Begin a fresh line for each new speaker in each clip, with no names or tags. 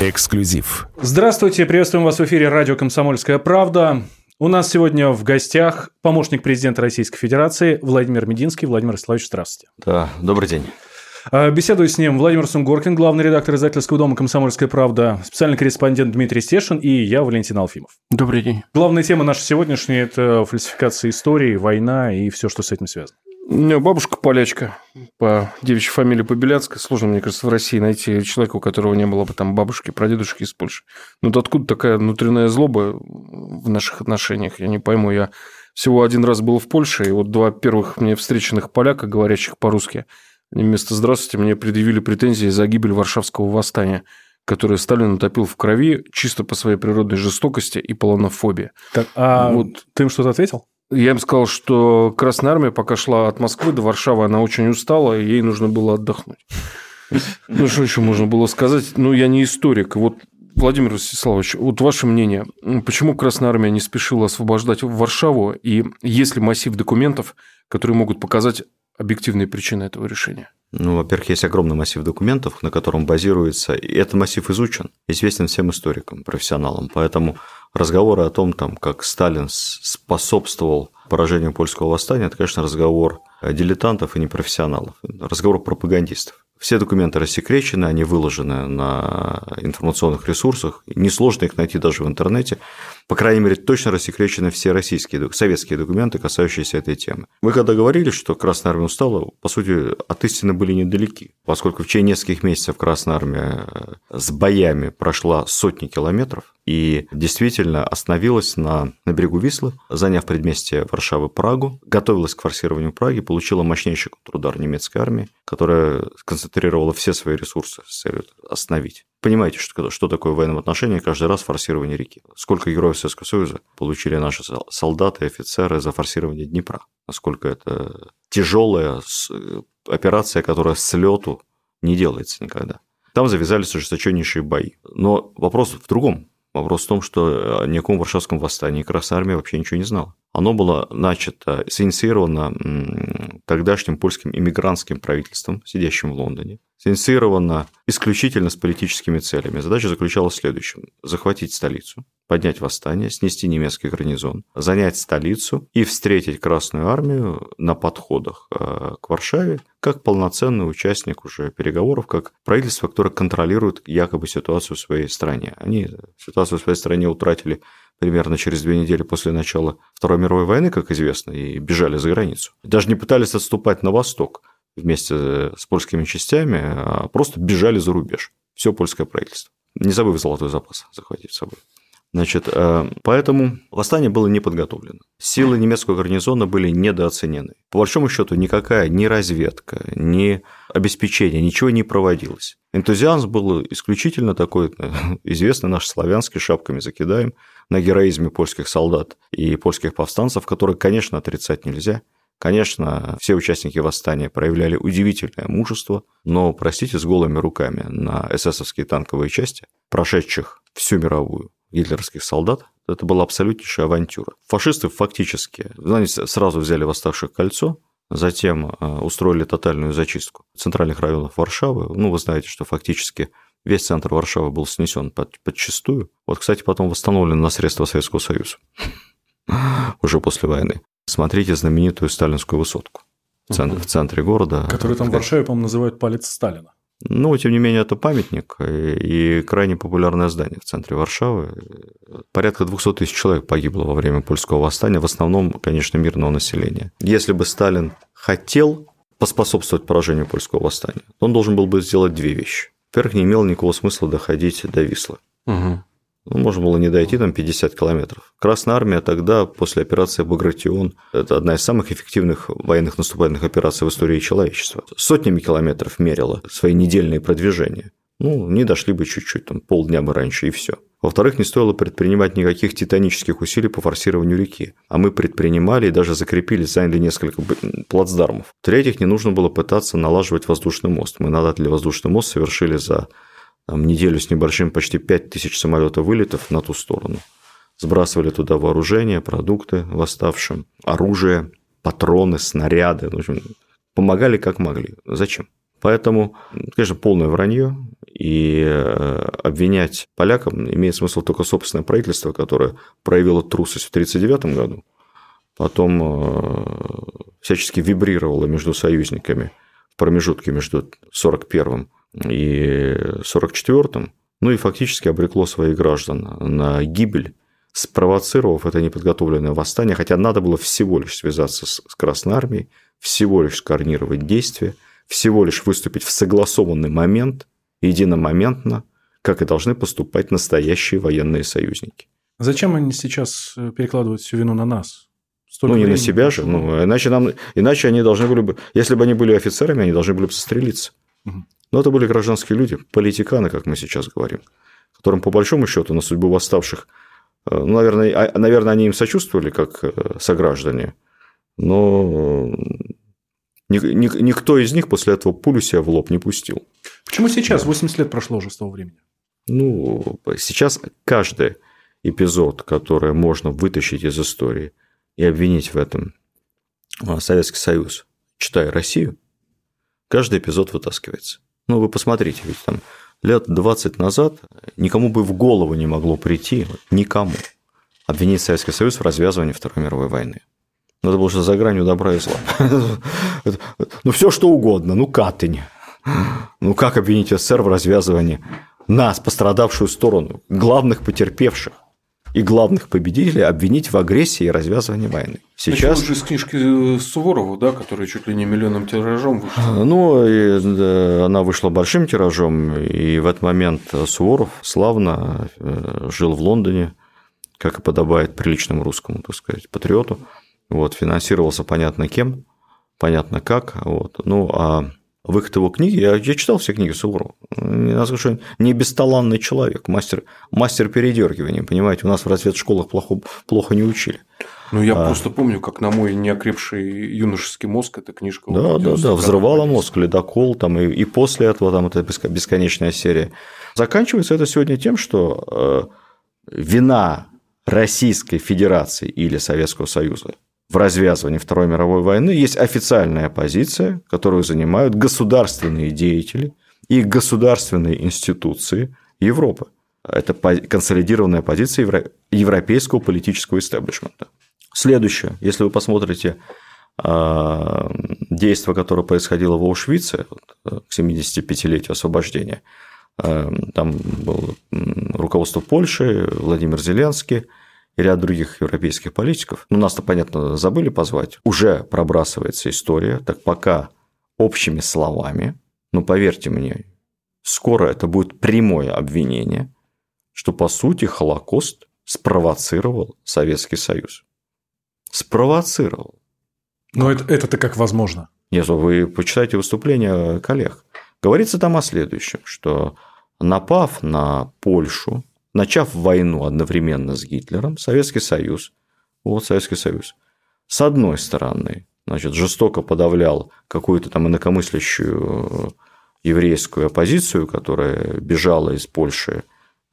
Эксклюзив.
Здравствуйте, приветствуем вас в эфире радио «Комсомольская правда». У нас сегодня в гостях помощник президента Российской Федерации Владимир Мединский. Владимир Вячеславович, здравствуйте.
Да, добрый день.
А, беседую с ним Владимир Сунгоркин, главный редактор издательского дома «Комсомольская правда», специальный корреспондент Дмитрий Стешин и я, Валентин Алфимов.
Добрый день.
Главная тема наша сегодняшняя – это фальсификация истории, война и все, что с этим связано.
У меня бабушка полячка по девичьей фамилии Побеляцкая. Сложно, мне кажется, в России найти человека, у которого не было бы там бабушки, прадедушки из Польши. Но вот откуда такая внутренняя злоба в наших отношениях, я не пойму. Я всего один раз был в Польше, и вот два первых мне встреченных поляка, говорящих по-русски, они вместо «здравствуйте» мне предъявили претензии за гибель Варшавского восстания которое Сталин утопил в крови чисто по своей природной жестокости и полонофобии.
Так, а вот. ты им что-то ответил?
Я им сказал, что Красная Армия, пока шла от Москвы до Варшавы, она очень устала, и ей нужно было отдохнуть. Ну, что еще можно было сказать? Ну, я не историк. Вот, Владимир Ростиславович, вот ваше мнение, почему Красная Армия не спешила освобождать Варшаву, и есть ли массив документов, которые могут показать объективные причины этого решения?
Ну, во-первых, есть огромный массив документов, на котором базируется, и этот массив изучен, известен всем историкам, профессионалам, поэтому разговоры о том, там, как Сталин способствовал поражению польского восстания, это, конечно, разговор дилетантов и непрофессионалов, разговор пропагандистов. Все документы рассекречены, они выложены на информационных ресурсах. Несложно их найти даже в интернете. По крайней мере, точно рассекречены все российские, советские документы, касающиеся этой темы. Вы когда говорили, что Красная Армия устала, по сути, от истины были недалеки, поскольку в течение нескольких месяцев Красная Армия с боями прошла сотни километров, и действительно остановилась на, на берегу Вислы, заняв предместье Варшавы Прагу, готовилась к форсированию Праги, получила мощнейший контрудар немецкой армии, которая сконцентрировала все свои ресурсы с целью остановить. Понимаете, что, что такое в военном каждый раз форсирование реки. Сколько героев Советского Союза получили наши солдаты и офицеры за форсирование Днепра. Насколько это тяжелая э, операция, которая с лету не делается никогда. Там завязались ожесточеннейшие бои. Но вопрос в другом. Вопрос в том, что о каком Варшавском восстании Красная Армия вообще ничего не знала. Оно было начато, синициировано тогдашним польским иммигрантским правительством, сидящим в Лондоне, синициировано исключительно с политическими целями. Задача заключалась в следующем – захватить столицу, поднять восстание, снести немецкий гарнизон, занять столицу и встретить Красную армию на подходах э, к Варшаве как полноценный участник уже переговоров, как правительство, которое контролирует якобы ситуацию в своей стране. Они ситуацию в своей стране утратили примерно через две недели после начала Второй мировой войны, как известно, и бежали за границу. Даже не пытались отступать на восток вместе с польскими частями, а просто бежали за рубеж. Все польское правительство. Не забыв золотой запас захватить с собой. Значит, э, поэтому восстание было не подготовлено. Силы немецкого гарнизона были недооценены. По большому счету никакая ни разведка, ни обеспечение, ничего не проводилось. Энтузиазм был исключительно такой, э, известный наш славянский, шапками закидаем, на героизме польских солдат и польских повстанцев, которые, конечно, отрицать нельзя. Конечно, все участники восстания проявляли удивительное мужество, но, простите, с голыми руками на эсэсовские танковые части, прошедших всю мировую гитлеровских солдат, это была абсолютнейшая авантюра. Фашисты фактически, знаете, сразу взяли восставших кольцо, затем э, устроили тотальную зачистку центральных районов Варшавы. Ну, вы знаете, что фактически весь центр Варшавы был снесен под, подчистую. Вот, кстати, потом восстановлен на средства Советского Союза уже после войны. Смотрите знаменитую сталинскую высотку в центре, в центре города.
Которую там в Варшаве, по-моему, называют палец Сталина.
Ну, тем не менее, это памятник и крайне популярное здание в центре Варшавы. Порядка 200 тысяч человек погибло во время польского восстания, в основном, конечно, мирного населения. Если бы Сталин хотел поспособствовать поражению польского восстания, он должен был бы сделать две вещи. Во-первых, не имело никакого смысла доходить до Вислы. Угу. Ну, можно было не дойти там 50 километров. Красная армия тогда, после операции Багратион, это одна из самых эффективных военных наступательных операций в истории человечества. Сотнями километров мерила свои недельные продвижения. Ну, не дошли бы чуть-чуть, там полдня бы раньше, и все. Во-вторых, не стоило предпринимать никаких титанических усилий по форсированию реки. А мы предпринимали и даже закрепили, заняли несколько плацдармов. В-третьих, не нужно было пытаться налаживать воздушный мост. Мы надатели воздушный мост совершили за там, неделю с небольшим почти 5000 самолетов вылетов на ту сторону. Сбрасывали туда вооружение, продукты восставшим, оружие, патроны, снаряды. В общем, помогали как могли. Зачем? Поэтому, конечно, полное вранье. И э, обвинять полякам имеет смысл только собственное правительство, которое проявило трусость в 1939 году, потом э, всячески вибрировало между союзниками в промежутке между 1941 и 1944, ну и фактически обрекло своих граждан на гибель, спровоцировав это неподготовленное восстание, хотя надо было всего лишь связаться с Красной Армией, всего лишь скоординировать действия, всего лишь выступить в согласованный момент, единомоментно, как и должны поступать настоящие военные союзники.
Зачем они сейчас э, перекладывают всю вину на нас?
Столько ну, не на себя же. Ну, иначе, нам, иначе они должны были бы... Если бы они были офицерами, они должны были бы застрелиться. Угу. Но это были гражданские люди, политиканы, как мы сейчас говорим, которым, по большому счету, на судьбу восставших, э, ну, наверное, а, наверное, они им сочувствовали, как э, сограждане, но никто из них после этого пулю себя в лоб не пустил.
Почему сейчас? 80 лет прошло уже с того времени.
Ну, сейчас каждый эпизод, который можно вытащить из истории и обвинить в этом Советский Союз, читая Россию, каждый эпизод вытаскивается. Ну, вы посмотрите, ведь там лет 20 назад никому бы в голову не могло прийти, никому, обвинить Советский Союз в развязывании Второй мировой войны. Ну, это было что за гранью добра и зла. Ну, все что угодно, ну, Катынь. Ну, как обвинить СССР в развязывании нас, пострадавшую сторону, главных потерпевших? И главных победителей обвинить в агрессии и развязывании войны.
Сейчас... же из книжки Суворова, да, которая чуть ли не миллионным тиражом вышла.
Ну, и, да, она вышла большим тиражом, и в этот момент Суворов славно э, жил в Лондоне, как и подобает приличному русскому, так сказать, патриоту. Вот, финансировался понятно кем, понятно как. Вот. Ну, а выход его книги, я, я читал все книги Суворова, я скажу, что не бесталанный человек, мастер, мастер передергивания, понимаете, у нас в разведшколах плохо, плохо не учили.
Ну, я а... просто помню, как на мой неокрепший юношеский мозг эта книжка...
Да, да, да, взрывала мозг, ледокол, там, и, и после этого там это бесконечная серия. Заканчивается это сегодня тем, что э, вина Российской Федерации или Советского Союза в развязывании Второй мировой войны есть официальная позиция, которую занимают государственные деятели и государственные институции Европы. Это консолидированная позиция европейского политического истеблишмента. Следующее, если вы посмотрите а, действие, которое происходило в Аушвице к 75-летию освобождения, а, там было руководство Польши, Владимир Зеленский – и ряд других европейских политиков, ну, нас-то, понятно, забыли позвать, уже пробрасывается история, так пока общими словами, но поверьте мне, скоро это будет прямое обвинение, что, по сути, Холокост спровоцировал Советский Союз. Спровоцировал.
Но это, это-то как возможно?
Нет, вы почитайте выступления коллег. Говорится там о следующем, что напав на Польшу, начав войну одновременно с Гитлером, Советский Союз, вот Советский Союз, с одной стороны, значит, жестоко подавлял какую-то там инакомыслящую еврейскую оппозицию, которая бежала из Польши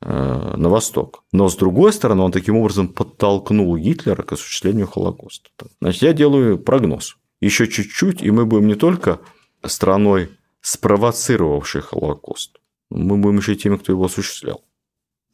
э, на восток. Но с другой стороны, он таким образом подтолкнул Гитлера к осуществлению Холокоста. Значит, я делаю прогноз. Еще чуть-чуть, и мы будем не только страной, спровоцировавшей Холокост, мы будем еще и теми, кто его осуществлял.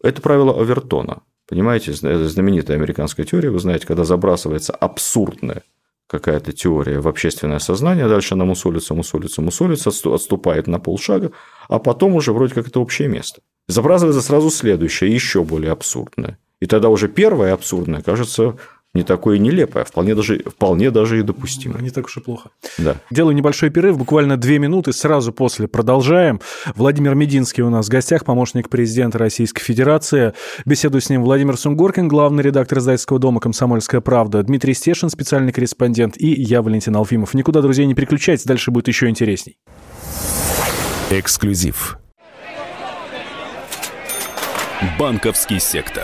Это правило Овертона. Понимаете, это знаменитая американская теория, вы знаете, когда забрасывается абсурдная какая-то теория в общественное сознание, дальше она мусолится, мусолится, мусолится, отступает на полшага, а потом уже вроде как это общее место. Забрасывается сразу следующее, еще более абсурдное. И тогда уже первое абсурдное кажется не такое нелепое, а вполне даже, вполне даже и допустимо.
Не так уж и плохо.
Да.
Делаю небольшой перерыв, буквально две минуты, сразу после продолжаем. Владимир Мединский у нас в гостях, помощник президента Российской Федерации. Беседую с ним Владимир Сунгоркин, главный редактор издательского дома «Комсомольская правда», Дмитрий Стешин, специальный корреспондент, и я, Валентин Алфимов. Никуда, друзья, не переключайтесь, дальше будет еще интересней.
Эксклюзив. Банковский сектор.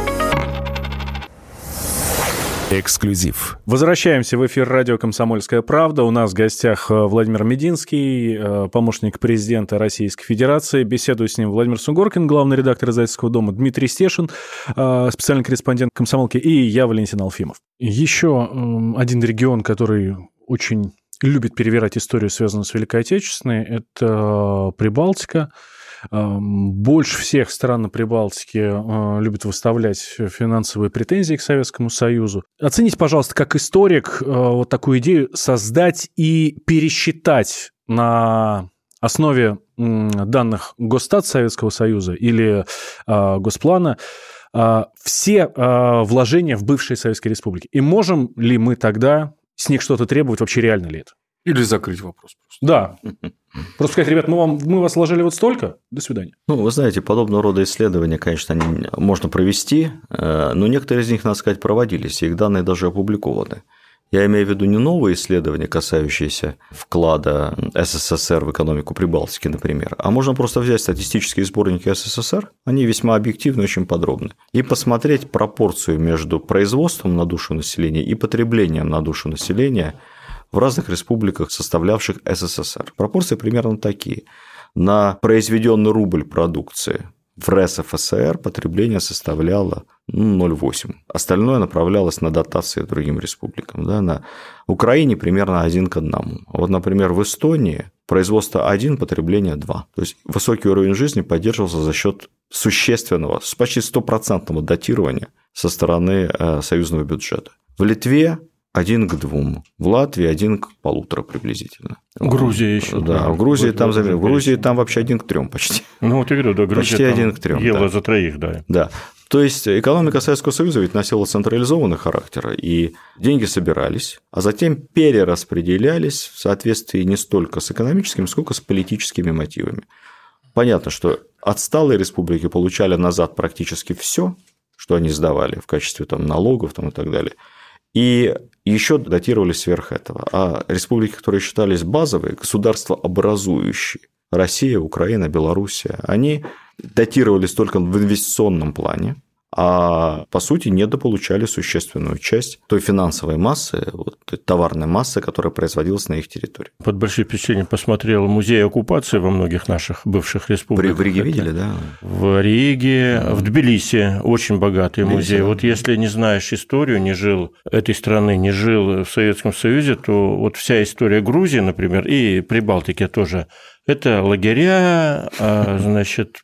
Эксклюзив.
Возвращаемся в эфир радио «Комсомольская правда». У нас в гостях э, Владимир Мединский, э, помощник президента Российской Федерации. Беседую с ним Владимир Сунгоркин, главный редактор «Издательского дома», Дмитрий Стешин, э, специальный корреспондент «Комсомолки», и я, Валентин Алфимов. Еще один регион, который очень любит перевирать историю, связанную с Великой Отечественной, это Прибалтика. Больше всех стран на Прибалтике э, любят выставлять финансовые претензии к Советскому Союзу. Оцените, пожалуйста, как историк э, вот такую идею создать и пересчитать на основе данных Госстат Советского Союза или э, Госплана все вложения в бывшие Советские Республики. И можем ли мы тогда с них что-то требовать? Вообще реально ли это?
Или закрыть вопрос просто.
Да. Просто сказать, ребят, мы, вам, мы вас сложили вот столько, до свидания.
Ну, вы знаете, подобного рода исследования, конечно, можно провести, э, но некоторые из них, надо сказать, проводились, и их данные даже опубликованы. Я имею в виду не новые исследования, касающиеся вклада СССР в экономику Прибалтики, например, а можно просто взять статистические сборники СССР, они весьма объективны, очень подробны, и посмотреть пропорцию между производством на душу населения и потреблением на душу населения – в разных республиках, составлявших СССР. Пропорции примерно такие. На произведенный рубль продукции в РСФСР потребление составляло ну, 0,8. Остальное направлялось на дотации другим республикам. Да, на Украине примерно один к одному. Вот, например, в Эстонии производство 1, потребление 2. То есть высокий уровень жизни поддерживался за счет существенного, почти стопроцентного датирования со стороны э, союзного бюджета. В Литве один к двум. В Латвии один к полутора приблизительно.
Грузия еще.
Да, в Грузии там, в Грузии там вообще один к трем почти.
Ну, вот я говорю, да, Грузия
почти один к трем.
Ела да. за троих, да.
Да. То есть экономика Советского Союза ведь носила централизованный характер, и деньги собирались, а затем перераспределялись в соответствии не столько с экономическими, сколько с политическими мотивами. Понятно, что отсталые республики получали назад практически все, что они сдавали в качестве там, налогов там, и так далее – и еще датировались сверх этого. А республики, которые считались базовые, государства образующие, Россия, Украина, Белоруссия, они датировались только в инвестиционном плане, а по сути недополучали существенную часть той финансовой массы, вот, той товарной массы, которая производилась на их территории.
Под большим впечатлением посмотрел музей оккупации во многих наших бывших республиках.
В Риге видели, да?
В Риге, в Тбилиси очень богатый Тбилиси, музей. Да. Вот если не знаешь историю, не жил этой страны, не жил в Советском Союзе, то вот вся история Грузии, например, и Прибалтики тоже это лагеря, а, значит,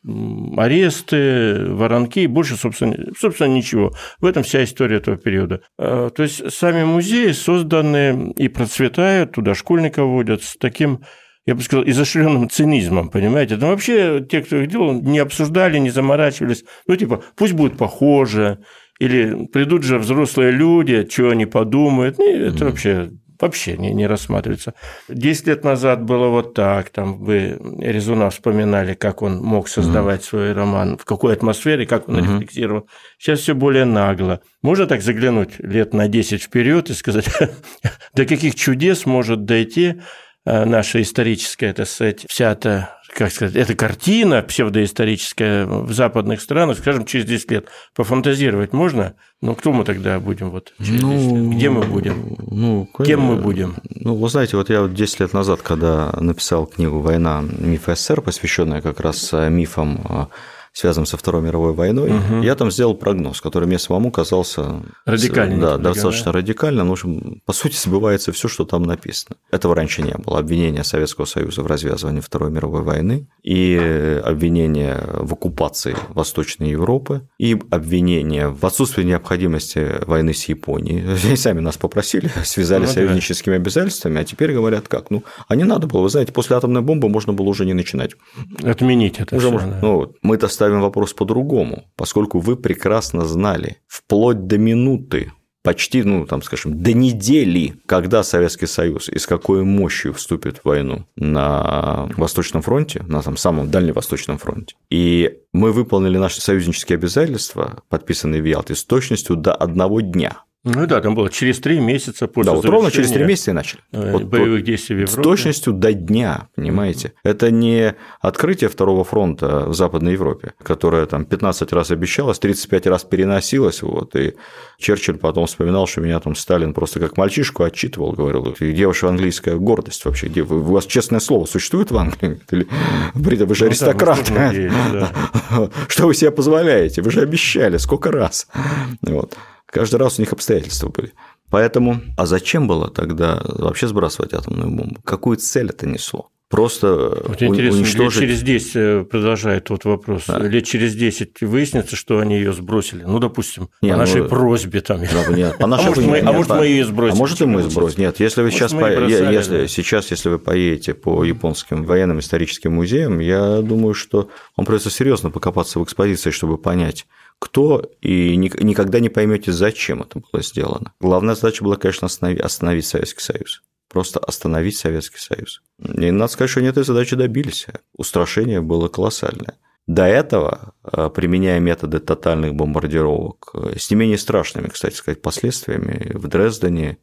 аресты, воронки, больше, собственно, собственно, ничего. В этом вся история этого периода. А, то есть сами музеи созданы и процветают, туда школьников водят с таким я бы сказал, изощренным цинизмом, понимаете? Там вообще те, кто их делал, не обсуждали, не заморачивались. Ну, типа, пусть будет похоже, или придут же взрослые люди, что они подумают. Ну, это mm-hmm. вообще вообще не, не рассматривается. Десять лет назад было вот так, там вы Резуна вспоминали, как он мог создавать mm-hmm. свой роман, в какой атмосфере, как он mm-hmm. рефлексировал. Сейчас все более нагло. Можно так заглянуть лет на 10 вперед и сказать, до каких чудес может дойти э, наша историческая, так сказать, вся эта как сказать, эта картина псевдоисторическая в западных странах, скажем, через 10 лет, пофантазировать можно? Ну, кто мы тогда будем вот через ну, 10 лет? Где мы будем? Ну, Кем мы будем?
Ну, вы знаете, вот я вот 10 лет назад, когда написал книгу «Война. Миф СССР», посвященная как раз мифам связанным со Второй мировой войной, угу. я там сделал прогноз, который мне самому казался
радикальным.
Да, достаточно да? радикальным. В общем, по сути, сбывается все, что там написано. Этого раньше не было. Обвинение Советского Союза в развязывании Второй мировой войны и обвинение в оккупации Восточной Европы и обвинение в отсутствии необходимости войны с Японией. Они сами нас попросили, связали ну, союзническими да. обязательствами, а теперь говорят как? Ну, а не надо было, вы знаете, после атомной бомбы можно было уже не начинать.
Отменить это
уже можно, ну, Мы-то ставим вопрос по-другому, поскольку вы прекрасно знали, вплоть до минуты, почти, ну, там, скажем, до недели, когда Советский Союз и с какой мощью вступит в войну на Восточном фронте, на там, самом Дальневосточном фронте. И мы выполнили наши союзнические обязательства, подписанные в Ялте, с точностью до одного дня.
Ну да, там было через три месяца после
Да, вот ровно через три месяца и начали.
э,
Вот-
боевых действий в
С
Европе.
точностью до дня, понимаете? Это не открытие второго фронта в Западной Европе, которое там 15 раз обещалось, 35 раз переносилось, вот, и Черчилль потом вспоминал, что меня там Сталин просто как мальчишку отчитывал, говорил, где ваша английская гордость вообще, где у вас честное слово существует в Англии? Или, Брита, вы же
Ну да, мы
аристократ.
тоже надеялись, да.
Что вы себе позволяете? Вы же обещали, сколько раз? Вот. Каждый раз у них обстоятельства были. Поэтому, а зачем было тогда вообще сбрасывать атомную бомбу? Какую цель это несло? Просто
Вот интересно, лет
уничтожить...
через 10, э, продолжает вот вопрос, лет через 10 выяснится, что они ее сбросили. Ну, допустим,
Не,
по
ну,
нашей просьбе там.
Ну, нет, по
А
нашей
может,
вине-
мы- а
нет,
может,
по-
мы ее сбросим?
А может, и мы сбросим. Нет, если вы
Может,
сейчас, по-
бросали,
если,
да.
сейчас, если вы поедете по японским военным историческим музеям, я думаю, что вам придется серьезно покопаться в экспозиции, чтобы понять, кто, и ни- никогда не поймете, зачем это было сделано. Главная задача была, конечно, остановить, остановить Советский Союз. Просто остановить Советский Союз. И надо сказать, что они этой задачи добились. Устрашение было колоссальное. До этого, э, применяя методы тотальных бомбардировок, э, с не менее страшными, кстати сказать, последствиями, в Дрездене,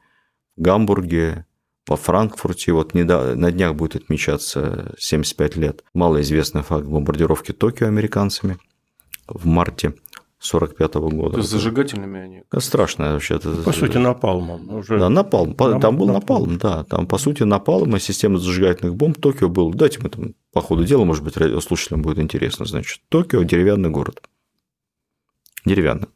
Гамбурге, во Франкфурте, вот на днях будет отмечаться 75 лет, малоизвестный факт бомбардировки Токио американцами в марте 1945 года.
С зажигательными они.
Это страшно вообще. Это-
По сути, напалмом. Уже
да, напалм.
Нам-
Там был
напалм.
напалм, да. Там, по сути, напалм и система зажигательных бомб. Токио был. Дайте мы там по ходу дела, может быть, радиослушателям будет интересно. Значит, Токио – деревянный город. Деревянный.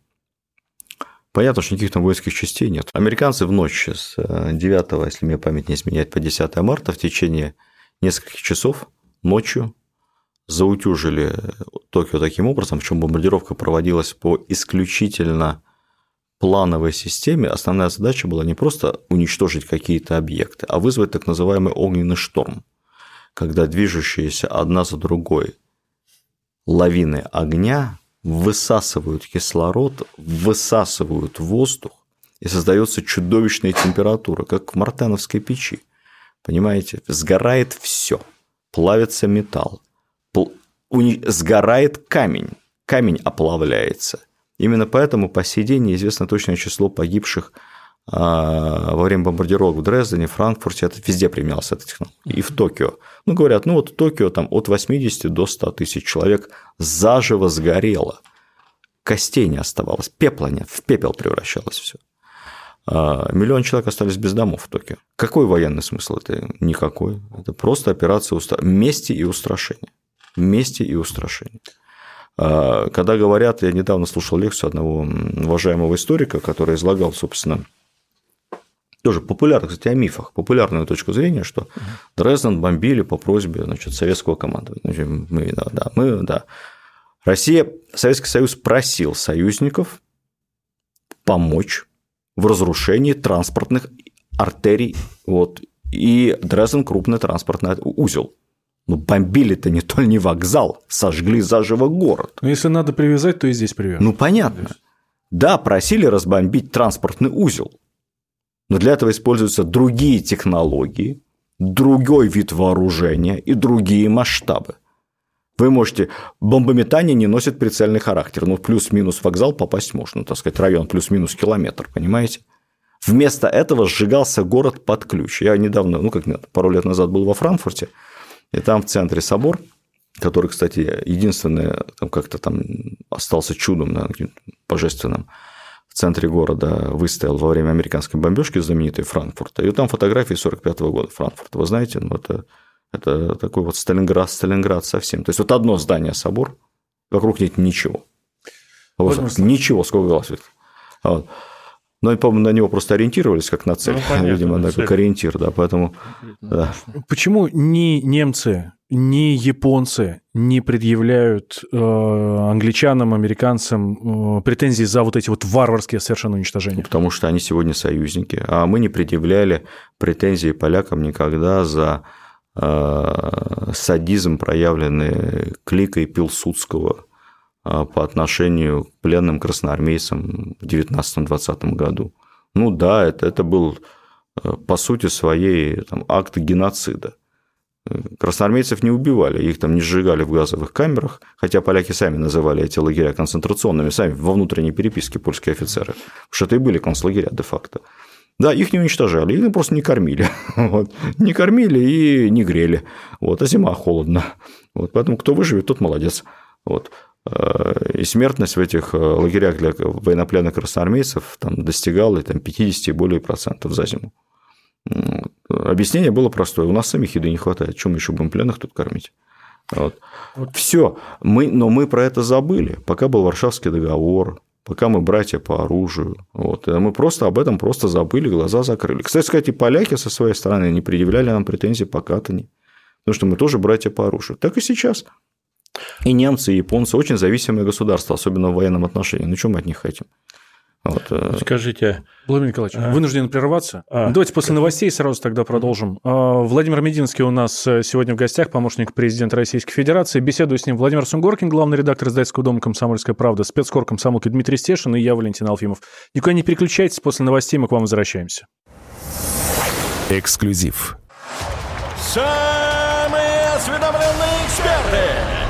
Понятно, что никаких там воинских частей нет. Американцы в ночь с э, 9, если мне память не изменяет, по 10 марта в течение нескольких часов ночью заутюжили Токио таким образом, причем бомбардировка проводилась по исключительно плановой системе. Основная задача была не просто уничтожить какие-то объекты, а вызвать так называемый огненный шторм, когда движущиеся одна за другой лавины огня высасывают кислород, высасывают воздух, и создается чудовищная температура, как в мартеновской печи. Понимаете? Сгорает все, плавится металл, сгорает камень, камень оплавляется. Именно поэтому по сей день неизвестно точное число погибших а, во время бомбардировок в Дрездене, Франкфурте, это везде применялась эта технология, и в Токио. Ну, говорят, ну вот в Токио там от 80 до 100 тысяч человек заживо сгорело, костей не оставалось, пепла нет, в пепел превращалось все. Миллион человек остались без домов в Токио. Какой военный смысл это? Никакой. Это просто операция устра... мести и устрашения. Мести и устрашения. А, Когда говорят, я недавно слушал лекцию одного уважаемого историка, который излагал, собственно, тоже популярно, кстати, о мифах, популярную точку зрения, что Дрезден бомбили по просьбе значит, советского командования. Значит, Мы, да, да, мы, да. Россия, Советский Союз просил союзников помочь в разрушении транспортных артерий. Вот. И Дрезден – крупный транспортный узел. Но бомбили-то не то не вокзал, сожгли заживо город.
Но если надо привязать, то и здесь привяжут.
Ну, понятно. Да, просили разбомбить транспортный узел, но для этого используются другие технологии, другой вид вооружения и другие масштабы. Вы можете... Бомбометание не носит прицельный характер. Ну, плюс-минус вокзал попасть можно, так сказать, район плюс-минус километр, понимаете? Вместо этого сжигался город под ключ. Я недавно, ну, как нет, пару лет назад был во Франкфурте, и там в центре собор, который, кстати, единственный там как-то там остался чудом, да, божественным, в центре города выстоял во время американской бомбежки знаменитой Франкфурта. И вот там фотографии 45 года Франкфурта. Вы знаете, ну, это, это такой вот Сталинград, Сталинград совсем. То есть, вот одно здание собор, вокруг нет ничего. Вот, ничего, сколько глаз. Вот. Но, по-моему, на него просто ориентировались как на цель.
Ну, понятно,
Видимо,
на
да,
цель.
как ориентир, да, поэтому... Да.
Почему ни немцы, ни японцы не предъявляют э, англичанам, американцам э, претензии за вот эти вот варварские совершенно уничтожения?
Потому что они сегодня союзники, а мы не предъявляли претензии полякам никогда за э, садизм, проявленный кликой Пилсудского по отношению к пленным красноармейцам в 19-20 году. Ну да, это, это был э, по сути своей там, акт геноцида. Красноармейцев не убивали, их там не сжигали в газовых камерах, хотя поляки сами называли эти лагеря концентрационными, сами во внутренней переписке польские офицеры, потому что это и были концлагеря де-факто. Да, их не уничтожали, их просто не кормили. Вот. Не кормили и не грели. Вот. А зима холодно. Вот. Поэтому кто выживет, тот молодец. Вот. Э, и смертность в этих э, лагерях для военнопленных красноармейцев там, достигала там, 50 и более процентов за зиму. Объяснение было простое. У нас самих еды не хватает. Чем еще будем пленных тут кормить? Вот. Вот. Все. Мы, но мы про это забыли. Пока был Варшавский договор, пока мы братья по оружию. Вот. Мы просто об этом просто забыли, глаза закрыли. Кстати сказать, и поляки со своей стороны не предъявляли нам претензий по катани. Потому что мы тоже братья по оружию. Так и сейчас. И немцы, и японцы очень зависимые государства, особенно в военном отношении. Ну, что мы от них хотим?
Вот. Э, Скажите.
Владимир Николаевич, а... вынужден прерваться. А... Давайте после новостей сразу тогда продолжим. А, Владимир Мединский у нас э, сегодня в гостях, помощник президента Российской Федерации. Беседую с ним Владимир Сунгоркин, главный редактор издательского дома «Комсомольская правда», спецкор комсомолки Дмитрий Стешин и я, Валентин Алфимов. Никуда не переключайтесь, после новостей мы к вам возвращаемся.
Эксклюзив.
Самые осведомленные эксперты,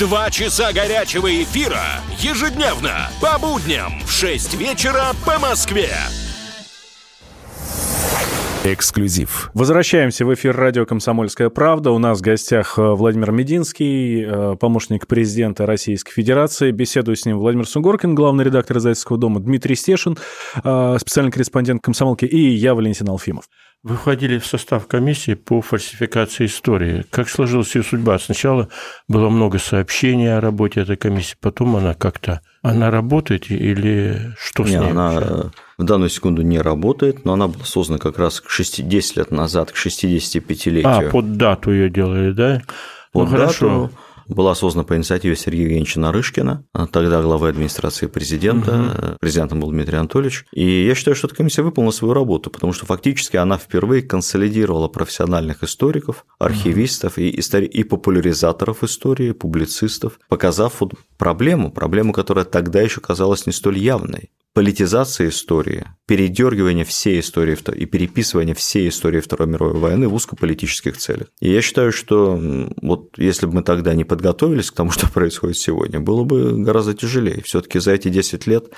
Два часа горячего эфира ежедневно по будням в 6 вечера по Москве.
Эксклюзив.
Возвращаемся в эфир радио «Комсомольская правда». У нас в гостях э, Владимир Мединский, э, помощник президента Российской Федерации. Беседую с ним Владимир Сугоркин, главный редактор издательского дома, Дмитрий Стешин, э, специальный корреспондент «Комсомолки» и я, Валентин Алфимов.
Вы входили в состав комиссии по фальсификации истории. Как сложилась ее судьба? Сначала было много сообщений о работе этой комиссии, потом она как-то... Она работает или что
Не,
с ней?
Она вообще? в данную секунду не работает, но она была создана как раз 6, 10 лет назад, к 65-летию.
А, под дату ее делали, да?
Под ну, дату. Хорошо была создана по инициативе Сергея Евгеньевича Нарышкина, тогда главой администрации президента, угу. президентом был Дмитрий Анатольевич. И я считаю, что эта комиссия выполнила свою работу, потому что фактически она впервые консолидировала профессиональных историков, архивистов угу. и, истори- и популяризаторов истории, публицистов, показав вот проблему, проблему, которая тогда еще казалась не столь явной политизация истории, передергивание всей истории и переписывание всей истории Второй мировой войны в узкополитических целях. И я считаю, что вот если бы мы тогда не подготовились к тому, что происходит сегодня, было бы гораздо тяжелее. Все-таки за эти 10 лет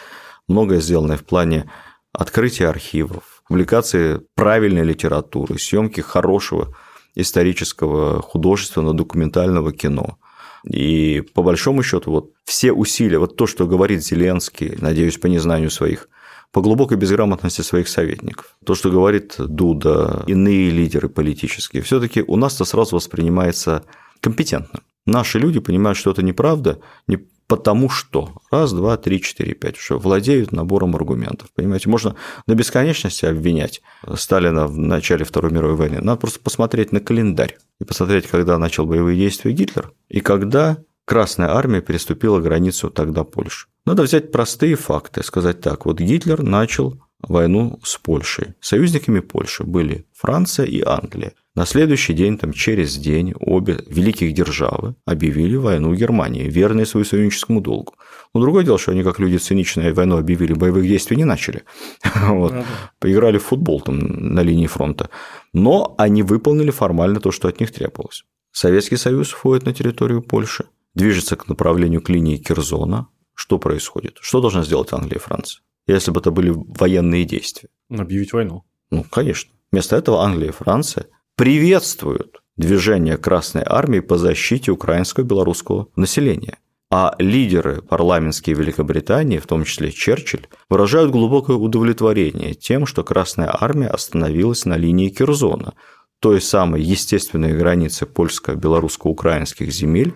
многое сделано в плане открытия архивов, публикации правильной литературы, съемки хорошего исторического, художественного, документального кино – и по большому счету вот все усилия, вот то, что говорит Зеленский, надеюсь, по незнанию своих, по глубокой безграмотности своих советников, то, что говорит Дуда, иные лидеры политические, все-таки у нас это сразу воспринимается компетентно. Наши люди понимают, что это неправда, не потому что раз, два, три, четыре, пять, что владеют набором аргументов. Понимаете, можно до бесконечности обвинять Сталина в начале Второй мировой войны. Надо просто посмотреть на календарь и посмотреть, когда начал боевые действия Гитлер и когда Красная армия переступила границу тогда Польши. Надо взять простые факты, сказать так, вот Гитлер начал войну с Польшей. Союзниками Польши были Франция и Англия. На следующий день, там, через день, обе великих державы объявили войну Германии, верные своему союзническому долгу. Но другое дело, что они, как люди циничные, войну объявили, боевых действий не начали. Вот. Поиграли в футбол там на линии фронта. Но они выполнили формально то, что от них требовалось. Советский Союз входит на территорию Польши, движется к направлению к линии Кирзона. Что происходит? Что должна сделать Англия и Франция? Если бы это были военные действия.
Объявить войну.
Ну, конечно. Вместо этого Англия и Франция приветствуют движение Красной Армии по защите украинского и белорусского населения. А лидеры парламентские Великобритании, в том числе Черчилль, выражают глубокое удовлетворение тем, что Красная Армия остановилась на линии Кирзона, той самой естественной границы польско-белорусско-украинских земель,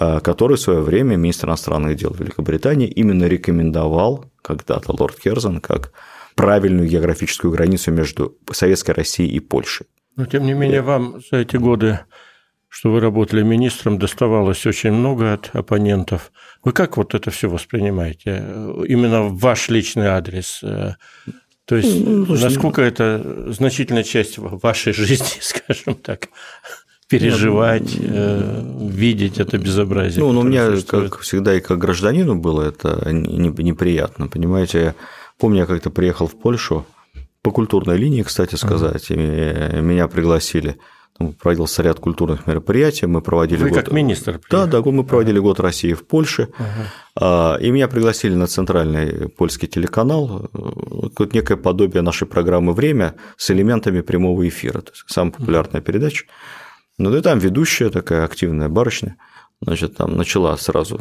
э, который в свое время министр иностранных дел Великобритании именно рекомендовал когда-то лорд Керзон как правильную географическую границу между Советской Россией и Польшей.
Но, тем не менее, вам за эти годы что вы работали министром, доставалось очень много от оппонентов. Вы как вот это все воспринимаете? Именно ваш личный адрес? То есть, ну, насколько это значительная часть вашей жизни, скажем так, переживать, э, видеть это безобразие?
Ну, ну у меня, как всегда, и как гражданину было это неприятно, понимаете. Я помню, я как-то приехал в Польшу, по культурной линии, кстати сказать, и меня пригласили. Проводился ряд культурных мероприятий, мы проводили
Вы
год...
как министр?
Да, да, мы проводили год России в Польше, uh-huh. и меня пригласили на центральный польский телеканал, вот некое подобие нашей программы «Время» с элементами прямого эфира, то есть самая популярная передача. Ну и там ведущая такая активная барышня, значит, там начала сразу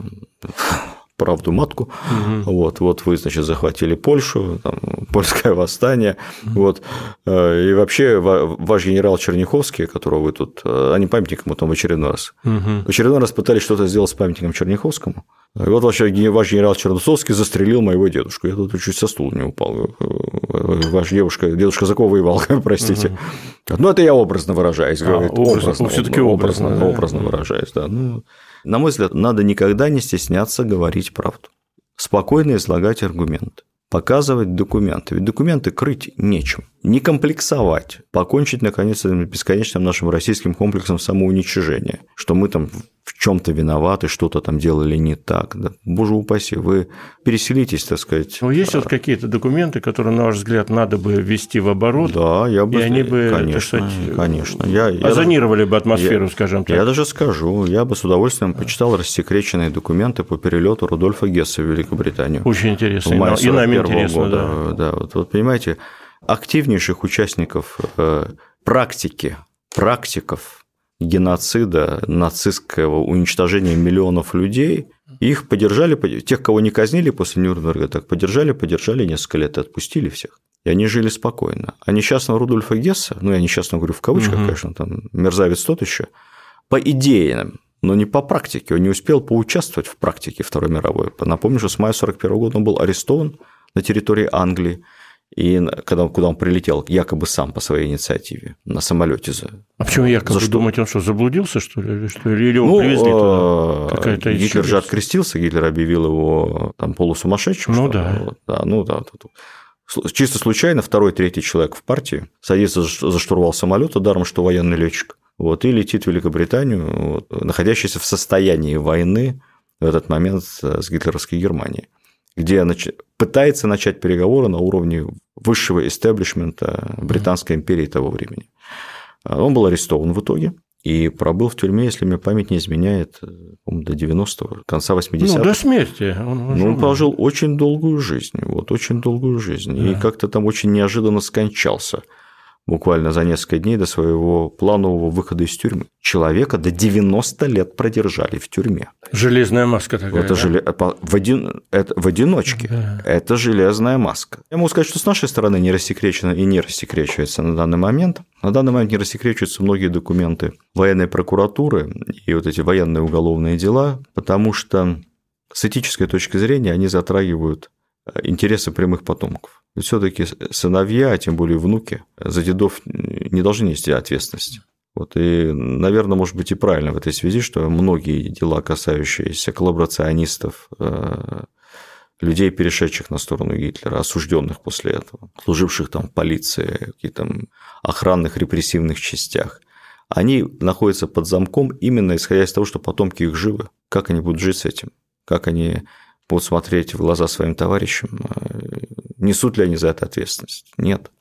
правду матку. Угу. Вот, вот вы, значит, захватили Польшу, там, польское восстание. Угу. Вот. Э, и вообще ваш генерал Черняховский, которого вы тут, э, они памятник ему там в очередной раз. Угу. В очередной раз пытались что-то сделать с памятником Черняховскому. И вот ваш, ваш генерал Чернусовский застрелил моего дедушку. Я тут чуть со стула не упал. Э, ваш девушка, дедушка за кого воевал, простите. Угу. Ну, это я образно выражаюсь. А,
образно, образно, все-таки образно,
образно, да. образно выражаюсь, да. Ну, на мой взгляд, надо никогда не стесняться говорить правду. Спокойно излагать аргументы показывать документы. Ведь документы крыть нечем. Не комплексовать, покончить, наконец, с бесконечным нашим российским комплексом самоуничижения, что мы там в чем-то виноваты, что-то там делали не так. Да, боже упаси, вы переселитесь, так сказать.
Ну, есть вот какие-то документы, которые, на ваш взгляд, надо бы ввести в оборот,
да, я бы,
и они бы,
конечно, сказать, конечно. Я,
озонировали я, бы атмосферу,
я,
скажем так.
Я даже скажу, я бы с удовольствием почитал рассекреченные документы по перелету Рудольфа Гесса в Великобританию.
Очень интересно, и, и нам интересно.
Года. Да. да, вот, вот понимаете, активнейших участников э, практики, практиков геноцида, нацистского уничтожения миллионов людей, их поддержали, тех, кого не казнили после Нюрнберга, так поддержали, поддержали несколько лет и отпустили всех. И они жили спокойно. А несчастного Рудольфа Гесса, ну, я несчастно говорю в кавычках, угу. конечно, там мерзавец тот еще, по идеям, но не по практике. Он не успел поучаствовать в практике Второй мировой. Напомню, что с мая 1941 года он был арестован на территории Англии, и когда, куда он прилетел, якобы сам по своей инициативе на самолете. За,
а почему якобы? За что? Думаете, он что, заблудился, что ли? Или, что? Или его ну, привезли туда?
Какая-то Гитлер же открестился, Гитлер объявил его там полусумасшедшим.
Ну да.
Вот, да. Ну да. Чисто случайно второй, третий человек в партии садится за штурвал самолета, даром, что военный летчик, вот, и летит в Великобританию, вот, находящийся в состоянии войны в этот момент с гитлеровской Германией где нач... пытается начать переговоры на уровне высшего истеблишмента Британской империи того времени. А, он был арестован в итоге и пробыл в тюрьме, если мне память не изменяет, до 90-го, конца 80-х.
Ну, до смерти.
Он, ну, он прожил очень долгую жизнь, вот, очень долгую жизнь, да. и как-то там очень неожиданно скончался буквально за несколько дней до своего планового выхода из тюрьмы. Человека до 90 лет продержали в тюрьме.
Железная маска такая.
Это, да? желе... в, один... это... в одиночке. Да. Это железная маска. Я могу сказать, что с нашей стороны не рассекречено и не рассекречивается на данный момент. На данный момент не рассекречиваются многие документы военной прокуратуры и вот эти военные уголовные дела, потому что с этической точки зрения они затрагивают интересы прямых потомков. Все-таки сыновья, а тем более внуки, за дедов не должны нести ответственность. Вот, и, наверное, может быть и правильно в этой связи, что многие дела, касающиеся коллаборационистов, э, людей, перешедших на сторону Гитлера, осужденных после этого, служивших там в полиции, каких-то охранных репрессивных частях, они находятся под замком именно исходя из того, что потомки их живы. Как они будут жить с этим? Как они будут смотреть в глаза своим товарищам, э, несут ли они за это ответственность? Нет.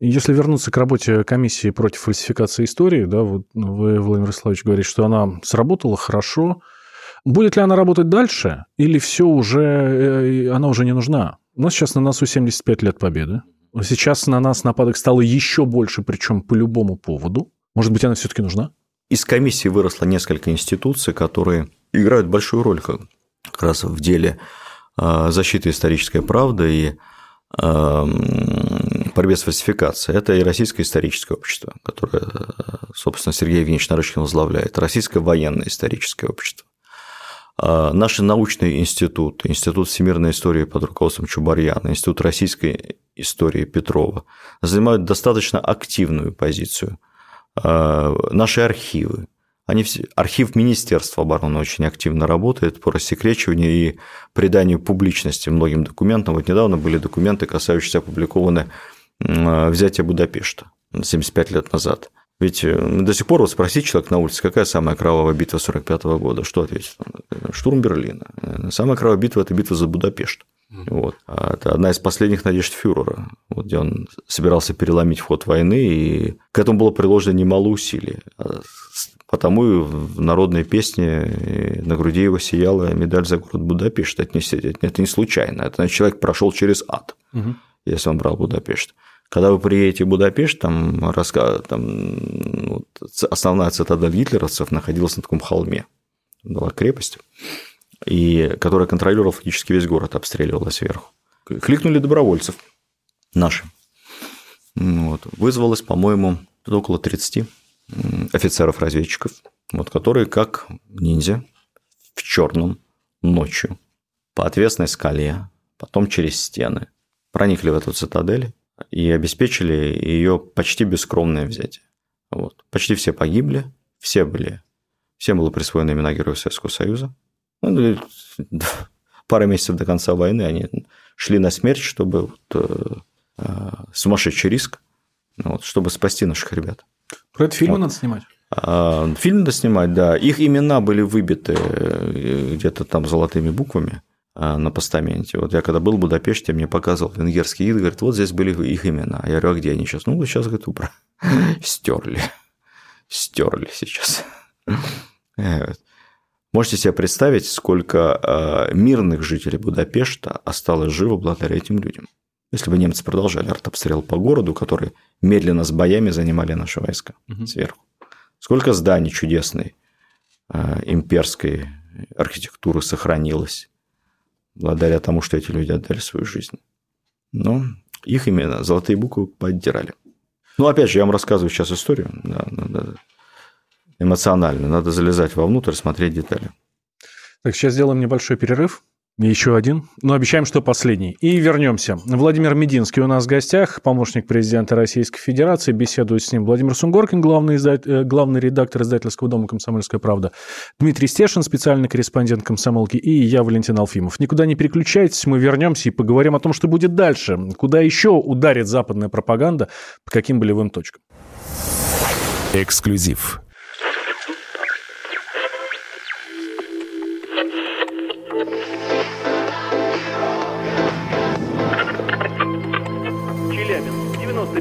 Если вернуться к работе комиссии против фальсификации истории, да, вот вы, Владимир Славович, говорите, что она сработала хорошо. Будет ли она работать дальше, или все уже, э, она уже не нужна? У нас сейчас на носу 75 лет победы. Сейчас на нас нападок стало еще больше, причем по любому поводу. Может быть, она все-таки нужна?
Из комиссии выросло несколько институций, которые играют большую роль как раз в деле а, защиты исторической правды и борьбе с фальсификацией. Это и Российское историческое общество, которое, собственно, Сергей Евгеньевич Нарышкин возглавляет, Российское военное историческое общество. А, наши научные институты, Институт всемирной истории под руководством Чубарьяна, Институт российской истории Петрова занимают достаточно активную позицию. Наши архивы, Они все... Архив Министерства обороны очень активно работает по рассекречиванию и приданию публичности многим документам. Вот недавно были документы, касающиеся опубликованы взятия Будапешта 75 лет назад. Ведь э, до сих пор вот спросить человек на улице, какая самая кровавая битва 45 года, что ответить? Штурм Берлина. Самая кровавая битва – это битва за Будапешт. Вот. А это одна из последних надежд фюрера, вот, где он собирался переломить ход войны, и к этому было приложено немало усилий. Потому и в народной песне на груди его сияла медаль за город Будапешт. Это не, это не случайно. Это значит, человек прошел через ад, угу. если он брал Будапешт. Когда вы приедете в Будапешт, там, раска... там вот, основная цитадель гитлеровцев находилась на таком холме. Была крепость и которая контролировала фактически весь город, обстреливала сверху. Кликнули добровольцев наши. Вот. Вызвалось, по-моему, около 30 офицеров-разведчиков, вот, которые как ниндзя в черном ночью по отвесной скале, потом через стены, проникли в эту цитадель и обеспечили ее почти бескромное взятие. Вот. Почти все погибли, все были, всем было присвоено имена Героев Советского Союза, ну, пара месяцев до конца войны они шли на смерть, чтобы вот, э, э, сумасшедший риск, вот, чтобы спасти наших ребят.
Про это фильмы вот. надо снимать.
А, фильм надо снимать, да. Их имена были выбиты э, где-то там золотыми буквами на постаменте. Вот я когда был в Будапеште, мне показывал венгерский гид, говорит, вот здесь были их имена. Я говорю, а где они сейчас? Ну, сейчас, говорит, убрали. Стерли. Стерли сейчас. Можете себе представить, сколько э, мирных жителей Будапешта осталось живо благодаря этим людям. Если бы немцы продолжали артобстрел по городу, который медленно с боями занимали наши войска угу. сверху. Сколько зданий чудесной э, имперской архитектуры сохранилось благодаря тому, что эти люди отдали свою жизнь. Но их именно золотые буквы поддирали. Ну, опять же, я вам рассказываю сейчас историю. Да, да эмоционально. Надо залезать вовнутрь, смотреть детали.
Так, сейчас сделаем небольшой перерыв. Еще один, но обещаем, что последний. И вернемся. Владимир Мединский у нас в гостях, помощник президента Российской Федерации. Беседует с ним Владимир Сунгоркин, главный, издат... Э, главный редактор издательского дома «Комсомольская правда», Дмитрий Стешин, специальный корреспондент «Комсомолки», и я, Валентин Алфимов. Никуда не переключайтесь, мы вернемся и поговорим о том, что будет дальше. Куда еще ударит западная пропаганда, по каким болевым точкам.
Эксклюзив.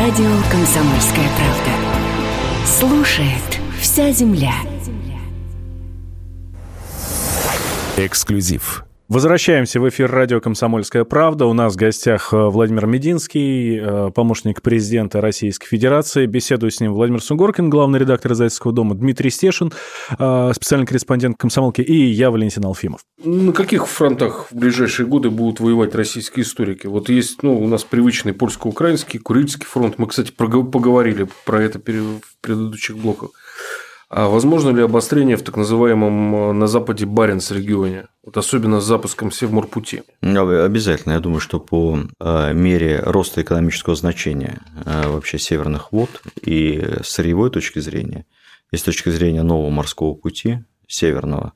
Радио «Комсомольская правда». Слушает вся земля.
Эксклюзив.
Возвращаемся в эфир радио «Комсомольская правда». У нас в гостях э, Владимир Мединский, э, помощник президента Российской Федерации. Беседую с ним Владимир Сунгоркин, главный редактор издательского дома, Дмитрий Стешин, э, специальный корреспондент «Комсомолки», и я, Валентин Алфимов.
На каких фронтах в ближайшие годы будут воевать российские историки? Вот есть ну, у нас привычный польско-украинский, Курильский фронт. Мы, кстати, поговорили про это в предыдущих блоках. А возможно ли обострение в так называемом э, на Западе Баренц регионе, вот особенно с запуском Севморпути?
Обязательно. Я думаю, что по э, мере роста экономического значения э, вообще северных вод и сырьевой точки зрения, и с точки зрения нового морского пути северного,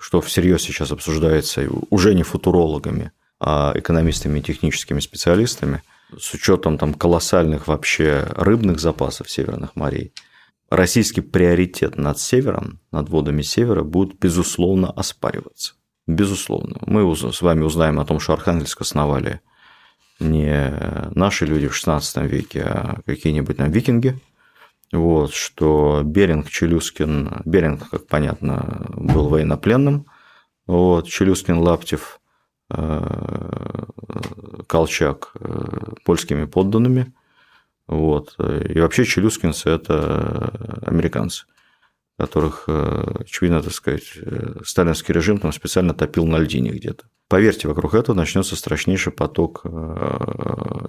что всерьез сейчас обсуждается уже не футурологами, а экономистами и техническими специалистами, с учетом там колоссальных вообще рыбных запасов северных морей – российский приоритет над севером, над водами севера будет, безусловно, оспариваться. Безусловно. Мы с вами узнаем о том, что Архангельск основали не наши люди в XVI веке, а какие-нибудь там викинги. Вот, что Беринг, Челюскин, Беринг, как понятно, был военнопленным, вот, Челюскин, Лаптев, э, Колчак э, польскими подданными, Вот. И вообще челюскинцы – это американцы, которых, э, очевидно, так сказать, э, сталинский режим там специально топил на льдине где-то. Поверьте, вокруг этого начнется страшнейший поток э,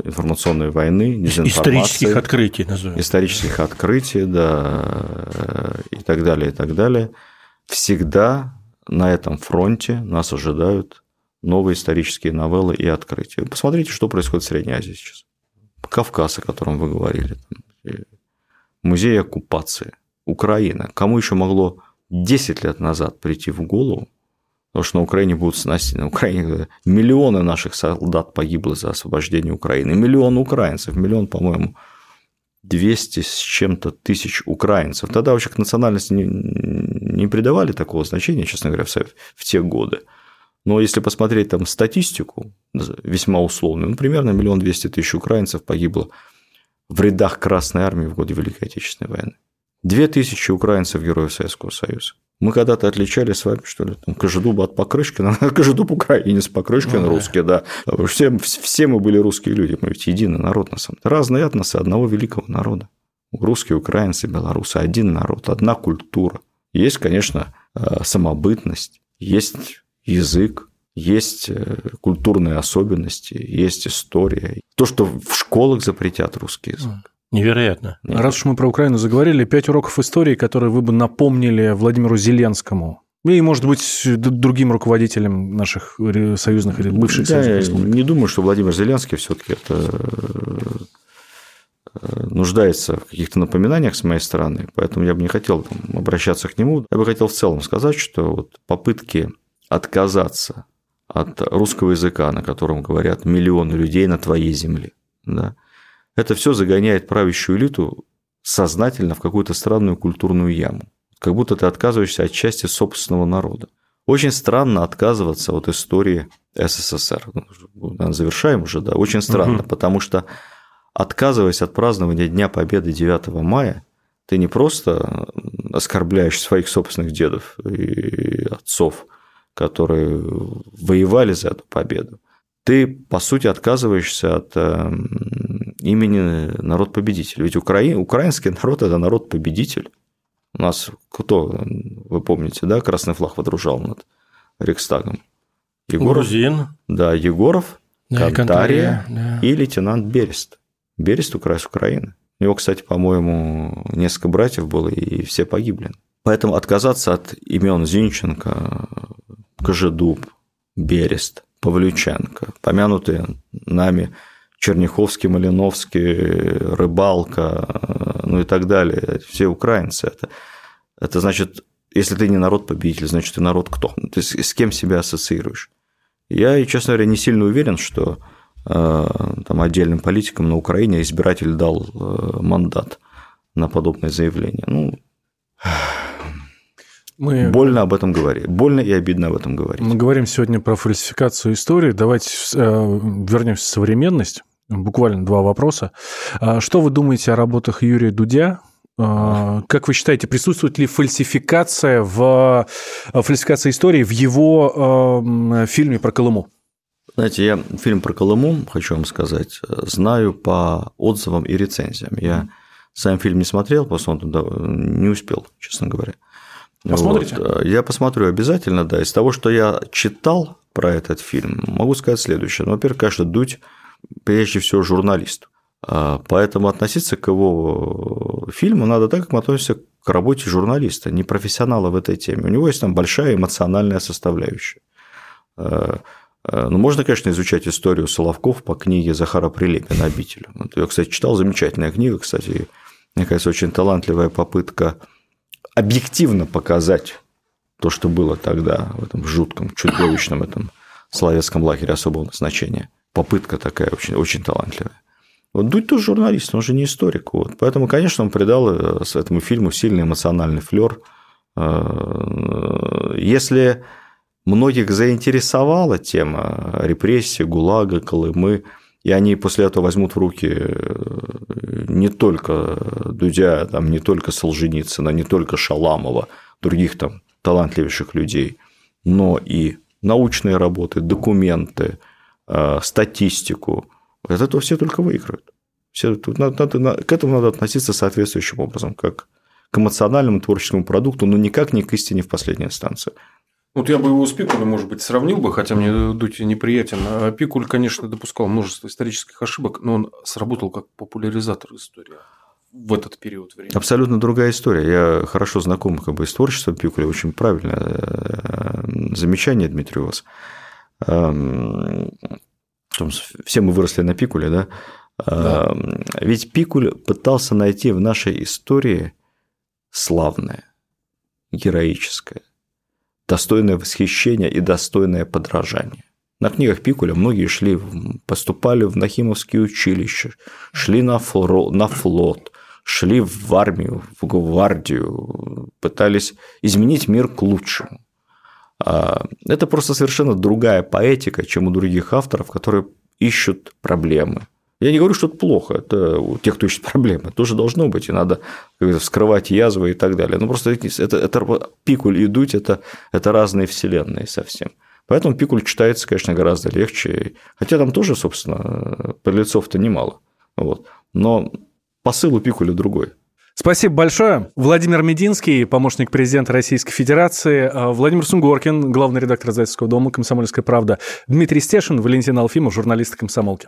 информационной войны,
Исторических открытий, назовем.
Исторических открытий, да, и так далее, и так далее. Всегда на этом фронте нас ожидают новые исторические новеллы и открытия. Посмотрите, что происходит в Средней Азии сейчас. Кавказ, о котором вы говорили, музей оккупации, Украина. Кому еще могло 10 лет назад прийти в голову, потому что на Украине будут снасти, на Украине миллионы наших солдат погибло за освобождение Украины, миллион украинцев, миллион, по-моему, 200 с чем-то тысяч украинцев. Тогда вообще к национальности не, не придавали такого значения, честно говоря, в, в те годы. Но если посмотреть там статистику, весьма условную, ну, примерно миллион двести тысяч украинцев погибло в рядах Красной Армии в годы Великой Отечественной войны. Две тысячи украинцев героев Советского Союза. Мы когда-то отличали с вами, что ли, там, Кожедуба от Покрышкина, Кожедуб украинец, Покрышкин ну, русский, да. Все, все мы были русские люди, мы ведь единый народ на самом деле. Разные этносы одного великого народа. Русские, украинцы, белорусы, один народ, одна культура. Есть, конечно, э, самобытность, есть язык, есть э, культурные особенности, есть история. То, что в школах запретят русский язык.
Невероятно.
Невероятно. Раз уж мы про Украину заговорили, пять уроков истории, которые вы бы напомнили Владимиру Зеленскому. И, может быть, другим руководителям наших союзных или бывших
да,
союзных республик.
Не думаю, что Владимир Зеленский все-таки это э, нуждается в каких-то напоминаниях с моей стороны, поэтому я бы не хотел обращаться к нему. Я бы хотел в целом сказать, что вот попытки отказаться от русского языка, на котором говорят миллионы людей на твоей земле, да, это все загоняет правящую элиту сознательно в какую-то странную культурную яму. Как будто ты отказываешься от части собственного народа. Очень странно отказываться от истории СССР. Ну, завершаем уже, да. Очень странно, угу. потому что отказываясь от празднования Дня Победы 9 мая, ты не просто оскорбляешь своих собственных дедов и отцов, которые воевали за эту победу, ты, по сути, отказываешься от эм, имени народ-победитель. Ведь Украин, украинский народ – это народ-победитель. У нас кто, вы помните, да, красный флаг водружал над Рейхстагом?
Егоров, Грузин.
Да, Егоров,
да,
Кантария да. и лейтенант Берест. Берест украс Украины. У него, кстати, по-моему, несколько братьев было, и все погибли. Поэтому отказаться от имен Зинченко, Кожедуб, Берест – Павлюченко, помянутые нами Черняховский, Малиновский, Рыбалка, ну и так далее, все украинцы. Это, это значит, если ты не народ-победитель, значит, ты народ кто? Ты с, с кем себя ассоциируешь? Я, честно говоря, не сильно уверен, что э, там, отдельным политикам на Украине избиратель дал э, мандат на подобное заявление. Ну, мы... Больно об этом говорить. Больно и обидно об этом говорить.
Мы говорим сегодня про фальсификацию истории. Давайте э, вернемся в современность. Буквально два вопроса. А что вы думаете о работах Юрия Дудя? А, как вы считаете, присутствует ли фальсификация в э, фальсификация истории в его э, фильме про Колыму?
Знаете, я фильм про Колыму, хочу вам сказать, знаю по отзывам и рецензиям. Я сам фильм не смотрел, просто он туда не успел, честно говоря.
Посмотрите? Вот.
Я посмотрю обязательно, да. Из того, что я читал про этот фильм, могу сказать следующее. Ну, во-первых, конечно, Дудь прежде всего журналист. А, поэтому относиться к его фильму надо так, как мы относимся к работе журналиста, не профессионала в этой теме. У него есть там большая эмоциональная составляющая. А, ну, можно, конечно, изучать историю Соловков по книге Захара Прилепина «Обитель». Я, кстати, читал замечательная книга, кстати, мне кажется, очень талантливая попытка объективно показать то, что было тогда в этом жутком, чудовищном этом славянском лагере особого назначения. Попытка такая очень, очень талантливая. Вот Дудь тоже журналист, он же не историк. Вот. Поэтому, конечно, он придал э, этому фильму сильный эмоциональный флер. Э, если многих заинтересовала тема репрессий, ГУЛАГа, Колымы, и они после этого возьмут в руки э, не только Дудя, там, не только Солженицына, не только Шаламова, других там талантливейших людей, но и научные работы, документы, э, статистику. От этого все только выиграют. Все, надо, надо, к этому надо относиться соответствующим образом, как к эмоциональному творческому продукту, но никак не к истине в последней инстанции.
Вот я бы его с Пикулем, может быть, сравнил бы, хотя мне Дудь неприятен. А Пикуль, конечно, допускал множество исторических ошибок, но он сработал как популяризатор истории в этот период времени.
Абсолютно другая история. Я хорошо знаком как бы, с творчеством Пикуля, очень правильное э, замечание, Дмитрий, у вас. Эм, все мы выросли на Пикуле, да? да. Эм, ведь Пикуль пытался найти в нашей истории славное, героическое, достойное восхищения и достойное подражания. На книгах Пикуля многие шли, поступали в Нахимовские училища, шли на, фло, на флот, шли в армию, в гвардию, пытались изменить мир к лучшему. А, это просто совершенно другая поэтика, чем у других авторов, которые ищут проблемы. Я не говорю, что это плохо, это у тех, кто ищет проблемы, тоже должно быть, и надо вскрывать язвы и так далее. Но просто это, это Пикуль и Дудь это, это разные вселенные совсем. Поэтому Пикуль читается, конечно, гораздо легче. Хотя там тоже, собственно, подлецов-то немало. Вот. Но посыл у Пикуля другой.
Спасибо большое. Владимир Мединский, помощник президента Российской Федерации, а, Владимир Сунгоркин, главный редактор Зайцевского дома «Комсомольская правда», Дмитрий Стешин, Валентин Алфимов, журналист «Комсомолки».